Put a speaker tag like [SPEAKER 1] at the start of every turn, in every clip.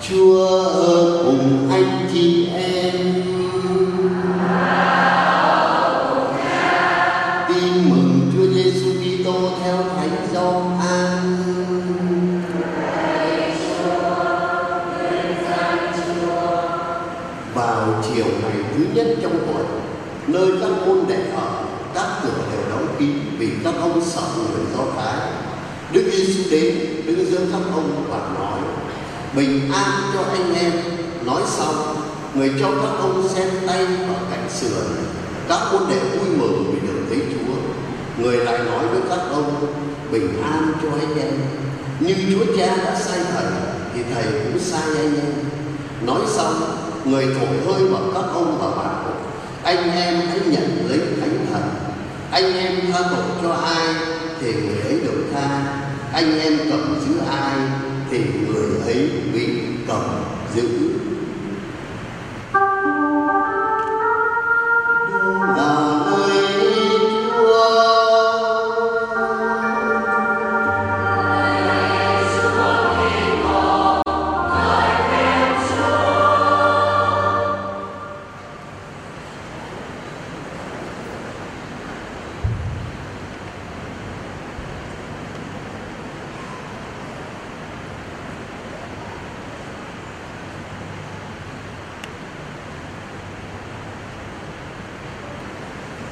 [SPEAKER 1] Chúa ở cùng anh chị em. Tin mừng Chúa Giêsu Kitô theo Thánh Gioan. Vào chiều ngày thứ nhất trong tuần, nơi các môn đệ ở, các cửa đều đóng kín vì các ông sợ người Do Thái. Đức Giêsu đến đứng giữa các ông và nói: bình an cho anh em nói xong người cho các ông xem tay và cạnh sườn. Các môn đệ vui mừng vì được thấy chúa. Người lại nói với các ông, bình an cho anh em. Như chúa cha đã sai thầy thì thầy cũng sai anh em. Nói xong người thổi hơi vào các ông và bảo anh em hãy nhận lấy thánh thần. Anh em tha tội cho ai thì người ấy được tha. Anh em cầm giữ ai thì người ấy bị cầm giữ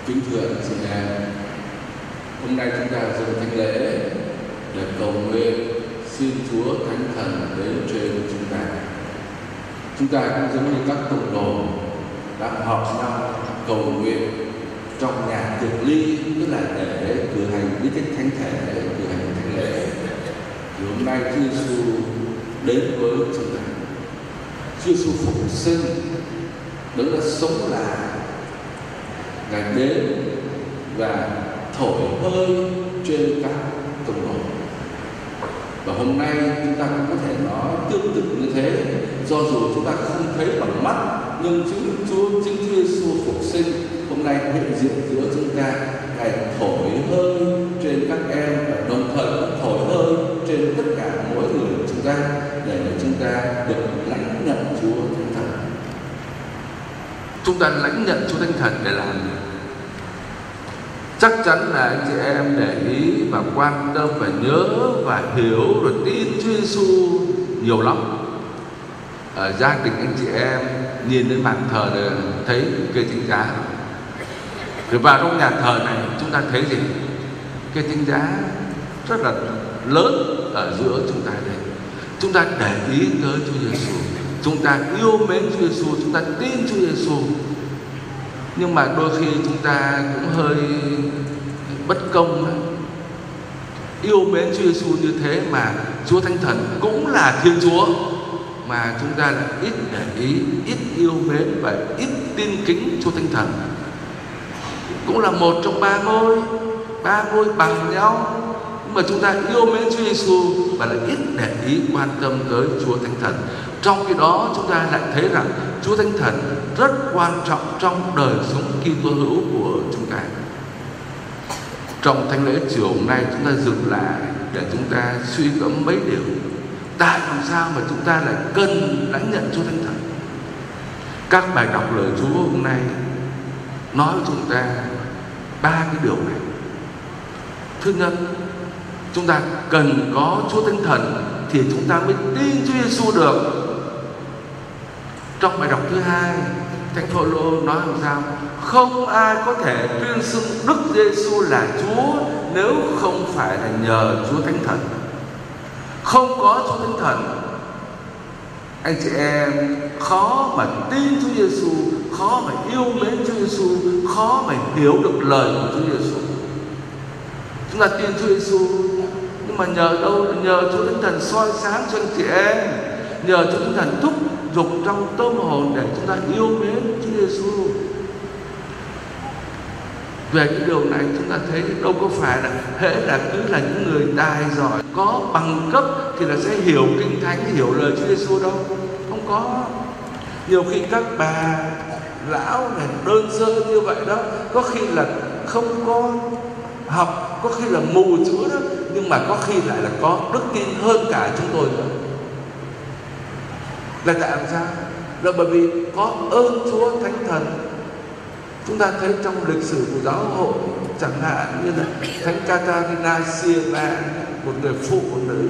[SPEAKER 2] Kính thưa anh chị em, hôm nay chúng ta dùng thánh lễ để cầu nguyện xin Chúa Thánh Thần đến trên chúng ta. Chúng ta cũng giống như các cộng đồ đang họp nhau cầu nguyện trong nhà tiệc ly tức là để cử hành bí tích thánh thể để cử hành thánh lễ. Thì hôm nay Chúa Giêsu đến với chúng ta. Chúa Giêsu phục sinh, đó là sống lại Ngài đến và thổi hơi trên các tầng đồng và hôm nay chúng ta cũng có thể nói tương tự như thế. Do dù chúng ta không thấy bằng mắt, nhưng chính Chúa chính Chúa Giêsu phục sinh, hôm nay hiện diện giữa chúng ta, ngài thổi hơi trên các em và đồng thời cũng thổi hơi trên tất cả mỗi người của chúng ta để chúng ta được lãnh nhận Chúa Thánh Thần.
[SPEAKER 3] Chúng ta lãnh nhận Chúa Thánh Thần để làm gì? Chắc chắn là anh chị em để ý và quan tâm và nhớ và hiểu rồi tin Chúa Giêsu nhiều lắm. Ở gia đình anh chị em nhìn lên bàn thờ để thấy cây thánh giá. Rồi vào trong nhà thờ này chúng ta thấy gì? Cây thánh giá rất là lớn ở giữa chúng ta đây. Chúng ta để ý tới Chúa Giêsu chúng ta yêu mến Chúa Giêsu, chúng ta tin Chúa Giêsu. Nhưng mà đôi khi chúng ta cũng hơi bất công yêu mến Chúa Giêsu như thế mà Chúa Thánh Thần cũng là Thiên Chúa mà chúng ta lại ít để ý, ít yêu mến và ít tin kính Chúa Thánh Thần. Cũng là một trong ba ngôi, ba ngôi bằng nhau nhưng mà chúng ta yêu mến Chúa Giêsu và lại ít để ý quan tâm tới Chúa Thánh Thần trong khi đó chúng ta lại thấy rằng Chúa Thánh Thần rất quan trọng trong đời sống Kitô hữu của chúng ta. Trong thánh lễ chiều hôm nay chúng ta dừng lại để chúng ta suy ngẫm mấy điều. Tại làm sao mà chúng ta lại cần lãnh nhận Chúa Thánh Thần? Các bài đọc lời Chúa hôm nay nói với chúng ta ba cái điều này. Thứ nhất, chúng ta cần có Chúa Thánh Thần thì chúng ta mới tin Chúa Giêsu được. Trong bài đọc thứ hai, Thánh Phaolô nói làm sao? Không ai có thể tuyên xưng Đức Giêsu là Chúa nếu không phải là nhờ Chúa Thánh Thần. Không có Chúa Thánh Thần, anh chị em khó mà tin Chúa Giêsu, khó mà yêu mến Chúa Giêsu, khó mà hiểu được lời của Chúa Giêsu. Chúng ta tin Chúa Giêsu nhưng mà nhờ đâu nhờ Chúa Thánh Thần soi sáng cho anh chị em nhờ Chúa Thánh Thần thúc dục trong tâm hồn để chúng ta yêu mến Chúa Giêsu về cái điều này chúng ta thấy đâu có phải là, hễ là cứ là những người tài giỏi, có bằng cấp thì là sẽ hiểu kinh thánh, hiểu lời Chúa Giêsu đâu. Không có. Nhiều khi các bà lão này đơn sơ như vậy đó, có khi là không có học, có khi là mù chữ đó, nhưng mà có khi lại là có đức tin hơn cả chúng tôi nữa là tại làm sao? Là bởi vì có ơn chúa thánh thần. Chúng ta thấy trong lịch sử của giáo hội, chẳng hạn như là thánh Catarina Siena, một người phụ nữ,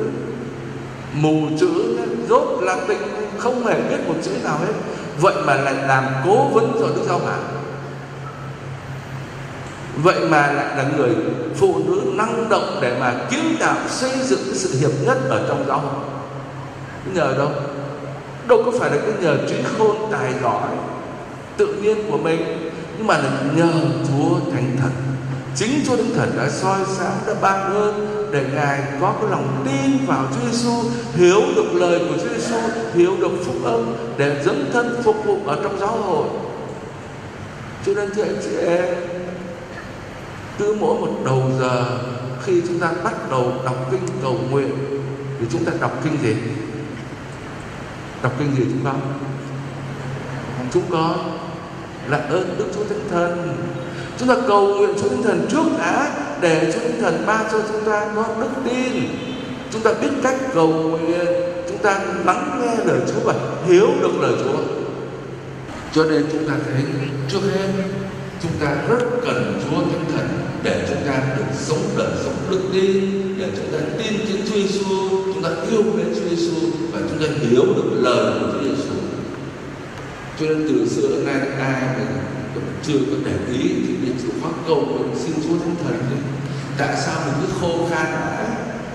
[SPEAKER 3] mù chữ, rốt Latin không hề biết một chữ nào hết. Vậy mà lại làm cố vấn cho Đức Giáo Hoàng. Vậy mà lại là người phụ nữ năng động để mà kiến tạo, xây dựng cái sự hiệp nhất ở trong giáo hội. Nhờ đâu? Đâu có phải là cái nhờ trí khôn tài giỏi, tự nhiên của mình, nhưng mà là nhờ Chúa Thánh Thần. Chính Chúa Thánh Thần đã soi sáng, đã ban ơn để ngài có cái lòng tin vào Chúa Giêsu hiểu được lời của Chúa Giêsu hiểu được phúc âm để dấn thân phục vụ ở trong giáo hội. Cho nên thưa anh chị em, cứ mỗi một đầu giờ khi chúng ta bắt đầu đọc kinh cầu nguyện, thì chúng ta đọc kinh gì? Đọc kinh gì chúng con chúng con là ơn Đức Chúa Thánh Thần. Chúng ta cầu nguyện Chúa Thánh Thần trước đã, để Chúa Thánh Thần ban cho chúng ta có đức tin. Chúng ta biết cách cầu nguyện, chúng ta lắng nghe lời Chúa và hiểu được lời Chúa. Cho nên chúng ta thấy trước hết, chúng ta rất cần Chúa Thánh Thần để chúng ta được sống đời sống đức tin, để chúng ta tin Chúa Giêsu ta yêu mến Chúa Giêsu và chúng ta hiểu được lời của Chúa Giêsu cho nên từ xưa đến nay, ai mà chưa có để ý thì biết chịu khóa cầu mình xin Chúa Thánh Thần đi tại sao mình cứ khô khan mãi?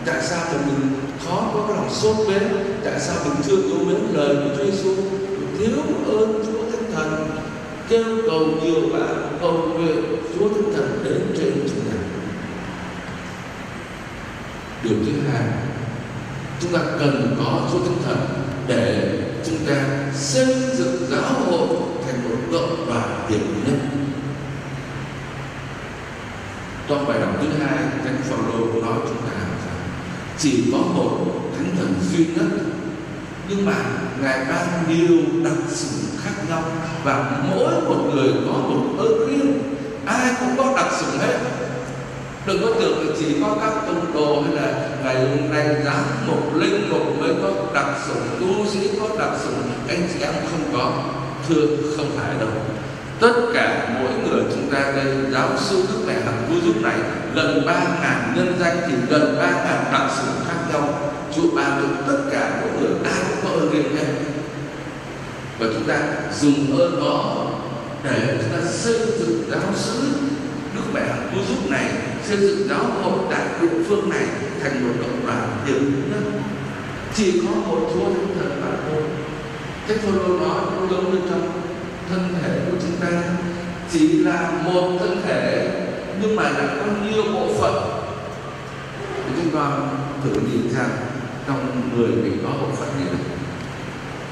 [SPEAKER 3] Tại sao mà mình khó có cái lòng sốt bến tại sao mình chưa yêu mến lời của Chúa Giêsu thiếu ơn Chúa Thánh Thần, kêu cầu nhiều bạn cầu nguyện Chúa Thánh Thần đến trên chúng ta điều thứ hai chúng ta cần có Chúa tinh Thần để chúng ta xây dựng giáo hội thành một cộng đoàn hiệp nhất. Trong bài đọc thứ hai, thánh Phaolô nói chúng ta rằng, chỉ có một thánh thần duy nhất, nhưng mà ngài ban nhiều đặc sự khác nhau, và mỗi một người có một ơn riêng, ai cũng có đặc sự hết đừng có tưởng là chỉ có các tông đồ hay là ngày hôm nay giám mục linh mục mới có đặc sủng tu sĩ, có đặc sủng anh chị em không có. Thưa, không phải đâu. Tất cả mỗi người chúng ta đây, giáo sư đức mẹ hằng cứu giúp này gần ba ngàn nhân danh thì gần ba ngàn đặc sủng khác nhau. Chúa ban được tất cả mỗi người ai cũng có ơn riêng hết và chúng ta dùng ơn đó để chúng ta xây dựng giáo sứ đức mẹ hằng cứu giúp này xây dựng giáo hội tại địa phương này thành một cộng đoàn hiệp nhất. Chỉ có một chúa thánh thần mà thôi. Thế Phaolô nói cũng giống như trong thân thể của chúng ta. Chỉ là một thân thể, nhưng mà lại có nhiều bộ phận. Chúng ta thử nhìn rằng trong người mình có bộ phận gì này?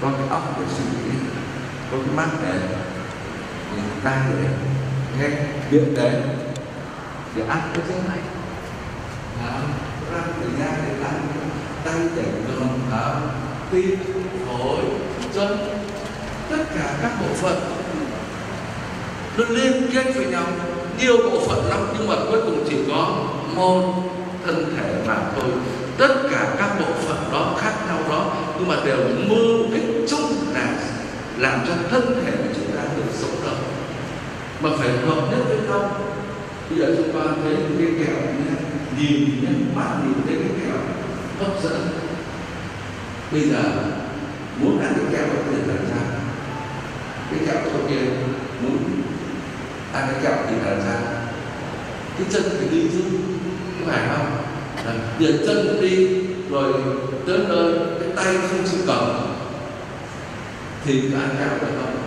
[SPEAKER 3] Có cái óc để suy nghĩ, có cái mắt để tai để, nghe, miệng để để ăn cái thế này. Răng từ da để ăn tay để đường thở tim phổi chân tất cả các bộ phận. Nó liên kết với nhau, nhiều bộ phận lắm, nhưng mà cuối cùng chỉ có một thân thể mà thôi. Tất cả các bộ phận đó khác nhau đó, nhưng mà đều mưu đích chung là làm cho thân thể của chúng ta được sống động. Mà phải hợp nhất với nhau bây giờ chúng ta thấy cái kẹo nhé, nhìn nhé, mắt nhìn thấy cái kẹo, hấp dẫn. Bây giờ muốn ăn cái kẹo có thể làm sao? Cái kẹo đầu tiên muốn ăn cái kẹo thì làm sao? Cái chân phải đi chứ, có phải không? Tiền chân đi, rồi tới nơi cái tay không chịu cầm, thì ăn kẹo được không?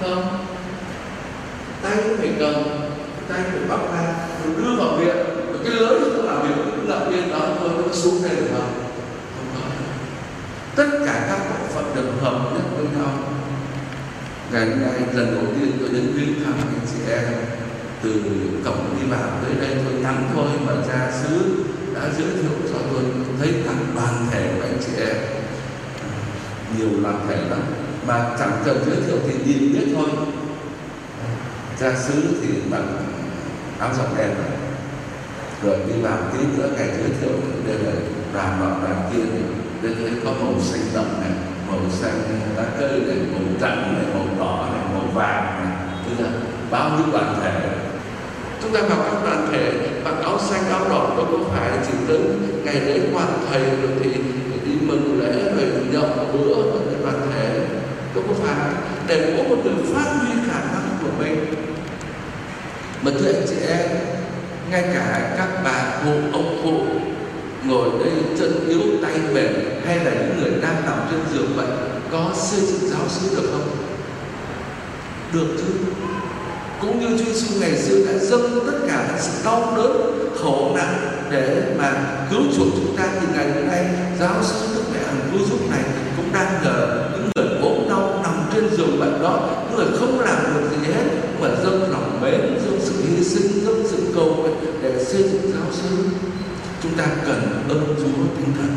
[SPEAKER 3] Không. Tay phải cầm tay phải bóc ra rồi đưa vào miệng rồi cái lưỡi nó làm việc cũng làm yên đó thôi nó xuống đây được không không có. Tất cả các bộ phận được hợp nhất với nhau. Ngày hôm nay, lần đầu tiên tôi đến viếng thăm anh chị em. Từ cổng đi vào tới đây tôi ngắn thôi mà cha xứ đã giới thiệu cho tôi. Thấy cả đoàn thể của anh chị em. Nhiều đoàn thể lắm. Mà chẳng cần giới thiệu thì nhìn biết thôi. Cha xứ thì bằng áo rộng đen này. Rồi đi vào tí nữa ngày giới thiệu đây là đoàn nọ đoàn kia thì đây thấy có màu xanh đậm này màu xanh lá cây này, màu trắng này màu đỏ này màu vàng này. Tức là bao nhiêu đoàn thể? Chúng ta mặc các đoàn thể mặc áo xanh áo đỏ đâu có phải chỉ tới ngày lễ quan thầy rồi thì đi mừng lễ rồi nhậu bữa với đoàn thể? Đâu có phải để mỗi một người phát huy khả năng của mình? Mà thưa anh chị em, ngay cả các bà cụ, ông cụ ngồi đây chân yếu tay mềm hay là những người đang nằm trên giường bệnh, có xây dựng giáo xứ được không? Được chứ. Cũng như Chúa Giêsu ngày xưa đã dâng tất cả những sự đau đớn, khổ nạn để mà cứu chuộc chúng ta, thì ngày hôm nay giáo sư đức mẹ hằng cứu giúp này cũng đang nhờ những người ốm đau nằm trên giường bệnh đó, những người không làm được gì hết mà dâng lòng mến dâng sự hy sinh dâng sự cầu nguyện để xây chúng ta cần ơn Chúa tinh thần.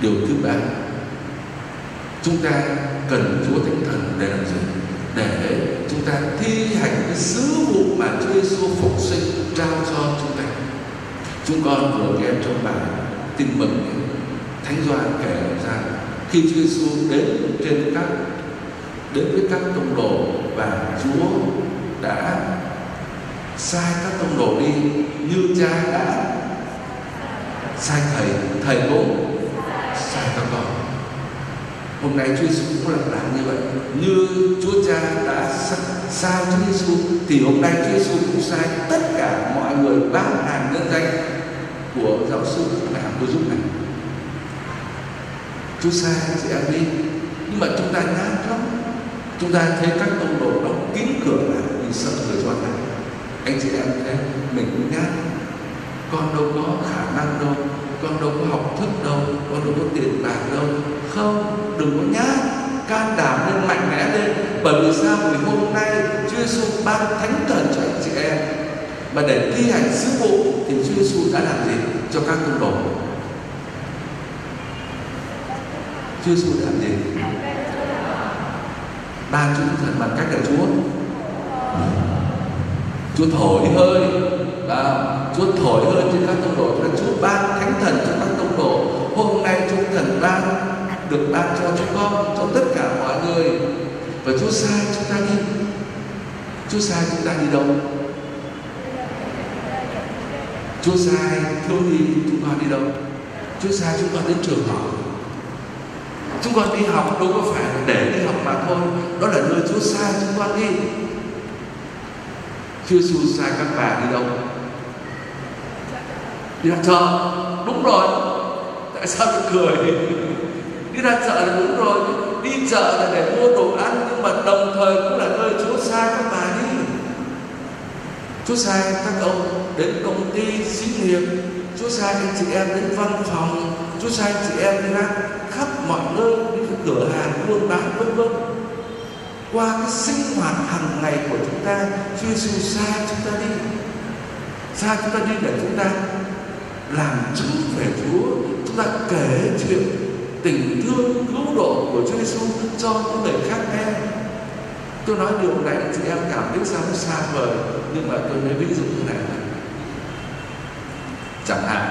[SPEAKER 3] Điều thứ ba, chúng ta cần Chúa tinh thần để làm gì? Để chúng ta thi hành cái sứ vụ mà Chúa Giêsu phục sinh, trao cho chúng ta. Chúng con vừa nghe trong bài tin mừng Thánh Doan kể ra khi Chúa Giêsu đến trên các, đến với các tông đồ và Chúa đã sai các tông đồ đi như cha đã. Sai thầy thầy cũng sai các con. Hôm nay Chúa Giêsu cũng làm làm như vậy. Như Chúa Cha đã sai Chúa Giêsu thì hôm nay Chúa Giêsu cũng sai tất cả mọi người bán hàng nhân danh của giáo sư mẹ của giúp này. Chúa sai chị em đi. Nhưng mà chúng ta nhát lắm. Chúng ta thấy các tông đồ đóng kín cửa lại vì sợ người cho này anh chị em thấy mình cũng nhát. Con đâu có khả năng đâu, con đâu có học thức đâu, con đâu có tiền bạc đâu. Không, đừng có nhát. Can đảm lên mạnh mẽ lên. Bởi vì sao? Vì hôm nay Chúa Giêsu ban thánh thần cho anh chị em. Mà để thi hành sứ vụ thì Chúa Giêsu đã làm gì? Cho các tông đồ Chúa Giêsu đã làm gì? Ban chúng thần bằng cách là Chúa. Chúa thổi hơi. À, Chúa thổi hơi trên các tông đồ. Nên Chúa ban thánh thần cho các tông đồ. Hôm nay Chúa thần ban được ban cho chúng con cho tất cả mọi người. Và Chúa sai chúng ta đi. Chúa sai chúng ta đi đâu? Chúa sai thiếu đi chúng con đi đâu? Chúa sai chúng con đến trường học. Chúng con đi học đâu có phải để đi học mà thôi. Đó là nơi Chúa sai chúng con đi. Chúa Giêsu sai các bà đi đâu? Đi ra chợ. Đúng rồi. Tại sao tôi cười? Đi ra chợ là đúng rồi. Đi chợ là để mua đồ ăn, nhưng mà đồng thời cũng là nơi Chúa sai các bà đi. Chúa sai các ông đến công ty xí nghiệp. Chúa sai anh chị em đến văn phòng. Chúa sai anh chị em đi ra khắp mọi nơi, đi cửa hàng buôn bán, vân vân qua cái sinh hoạt hàng ngày của chúng ta, Chúa Giêsu xa chúng ta đi. Xa chúng ta đi để chúng ta làm chứng về Chúa. Chúng ta kể chuyện tình thương, cứu độ của Chúa Giêsu cho những người khác nghe. Tôi nói điều này, chị em cảm thấy sao nó xa vời, nhưng mà tôi lấy ví dụ như này. Chẳng hạn,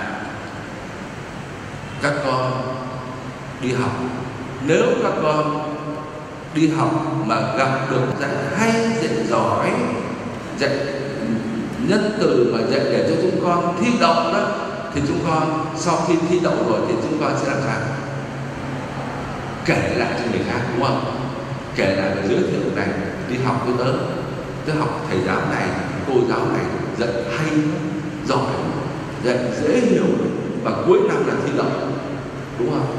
[SPEAKER 3] các con đi học. Nếu các con đi học mà gặp được dạy hay, dạy giỏi, dạy nhân từ mà dạy để cho chúng con thi đậu đó, thì chúng con sau khi thi đậu rồi thì chúng con sẽ làm sao? Kể lại cho người khác, đúng không? Kể lại và giới thiệu này, đi học với tớ. Tớ học thầy giáo này, cô giáo này, dạy hay, giỏi, dạy dễ hiểu và cuối năm là thi đậu. Đúng không?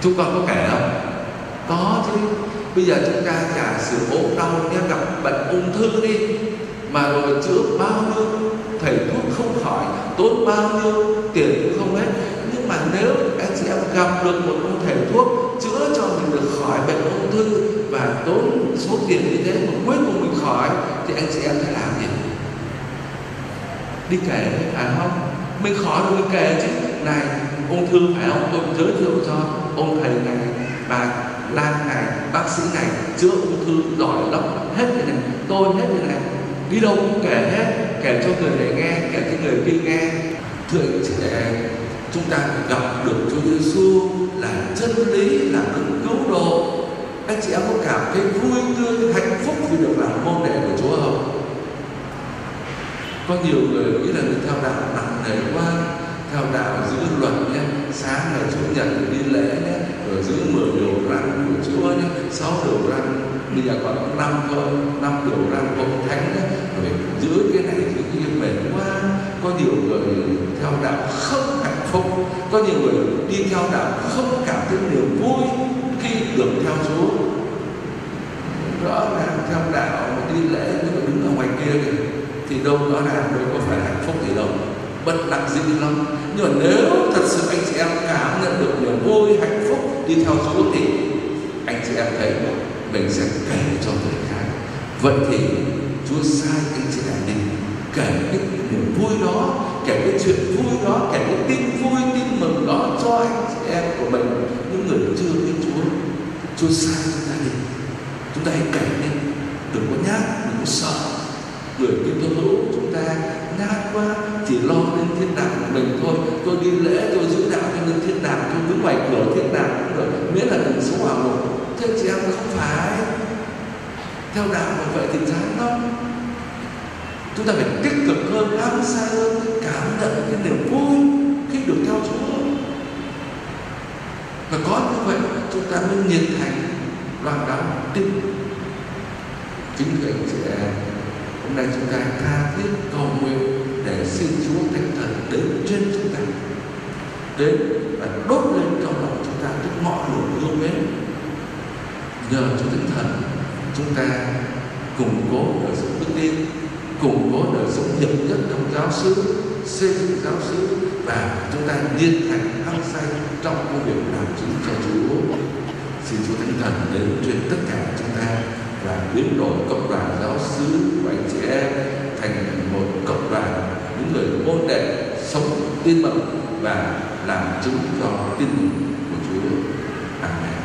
[SPEAKER 3] Chúng con có kể không? Có chứ. Bây giờ chúng ta giả sử ốm đau, nếu gặp bệnh ung thư đi, mà rồi chữa bao nhiêu, thầy thuốc không khỏi, tốn bao nhiêu tiền cũng không hết. Nhưng mà nếu anh chị em gặp được một ông thầy thuốc chữa cho mình được khỏi bệnh ung thư và tốn số tiền như thế mà cuối cùng mình khỏi, thì anh chị em phải làm gì? Đi kể phải không? Mình khỏi rồi mình kể chứ. Này, ung thư phải không? Tôi giới thiệu cho ông thầy này, bà Lan này bác sĩ này chữa ung thư, giỏi lắm hết như này. Tôi hết như này. Đi đâu cũng kể hết, kể cho người này nghe, kể cho người kia nghe. Thưa anh chị để chúng ta gặp được Chúa Giêsu là chân lý, là đấng cứu độ. Anh chị em có cảm thấy vui tươi, hạnh phúc vì được làm môn đệ của Chúa không? Có nhiều người nghĩ là theo đạo nặng nề quá, theo đạo giữ luật nhé, sáng ngày chủ nhật đi lễ nhé rồi giữ mười điều răn của Chúa nhé, sáu điều răn, bây giờ còn năm thôi năm điều răn của ông thánh nhé. Rồi giữ cái này giữ cái mệt quá. Có nhiều người theo đạo không hạnh phúc, có nhiều người đi theo đạo không cảm thấy niềm vui khi được theo Chúa. Rõ ràng theo đạo mà đi lễ nhưng mà đứng ở ngoài kia kìa, thì đâu rõ ràng đâu có phải hạnh phúc gì đâu. Bất đắc dĩ lắm. Nhưng mà nếu thật sự anh chị em cảm nhận được niềm vui, hạnh phúc đi theo Chúa thì anh chị em thấy mình sẽ kể cho người khác. Vậy thì Chúa sai anh chị em đi, kể cái niềm vui đó, kể cái chuyện vui đó, kể cái tin vui, tin mừng đó cho anh chị em của mình. Những người chưa biết Chúa Chúa sai chúng ta đi. Chúng ta hãy kể đi. Đừng có nhát, đừng có sợ. Người tin tôi hữu chúng ta nhát quá chỉ lo đến thiên đàng của mình thôi. Tôi đi lễ, tôi giữ đạo cho đến thiên đàng, tôi cứ ngoài cửa thiên đàng cũng được, miễn là đừng sống hỏa ngục thế chị em không phải. Theo đạo mà vậy thì chán lắm chúng ta phải tích cực hơn hăng say hơn, cảm nhận cái niềm vui khi được theo Chúa. Và có như vậy, chúng ta mới nhiệt thành, loạn đạo tin. Chính vì anh chị em, hôm nay chúng ta tha thiết cầu nguyện để xin Chúa Thánh Thần đến trên chúng ta, đến và đốt lên trong lòng chúng ta cái ngọn lửa yêu mến nhờ Chúa Thánh Thần, chúng ta củng cố đời sống đức tin củng cố đời sống hiệp nhất trong giáo xứ, xây dựng giáo xứ, và chúng ta liên thành hăng say trong công việc làm chứng cho Chúa. Xin Chúa Thánh Thần đến truyền tất cả chúng ta và biến đổi cộng đoàn giáo xứ của anh chị em thành một cộng đoàn người môn đệ sống tin mật và làm chứng cho tin mừng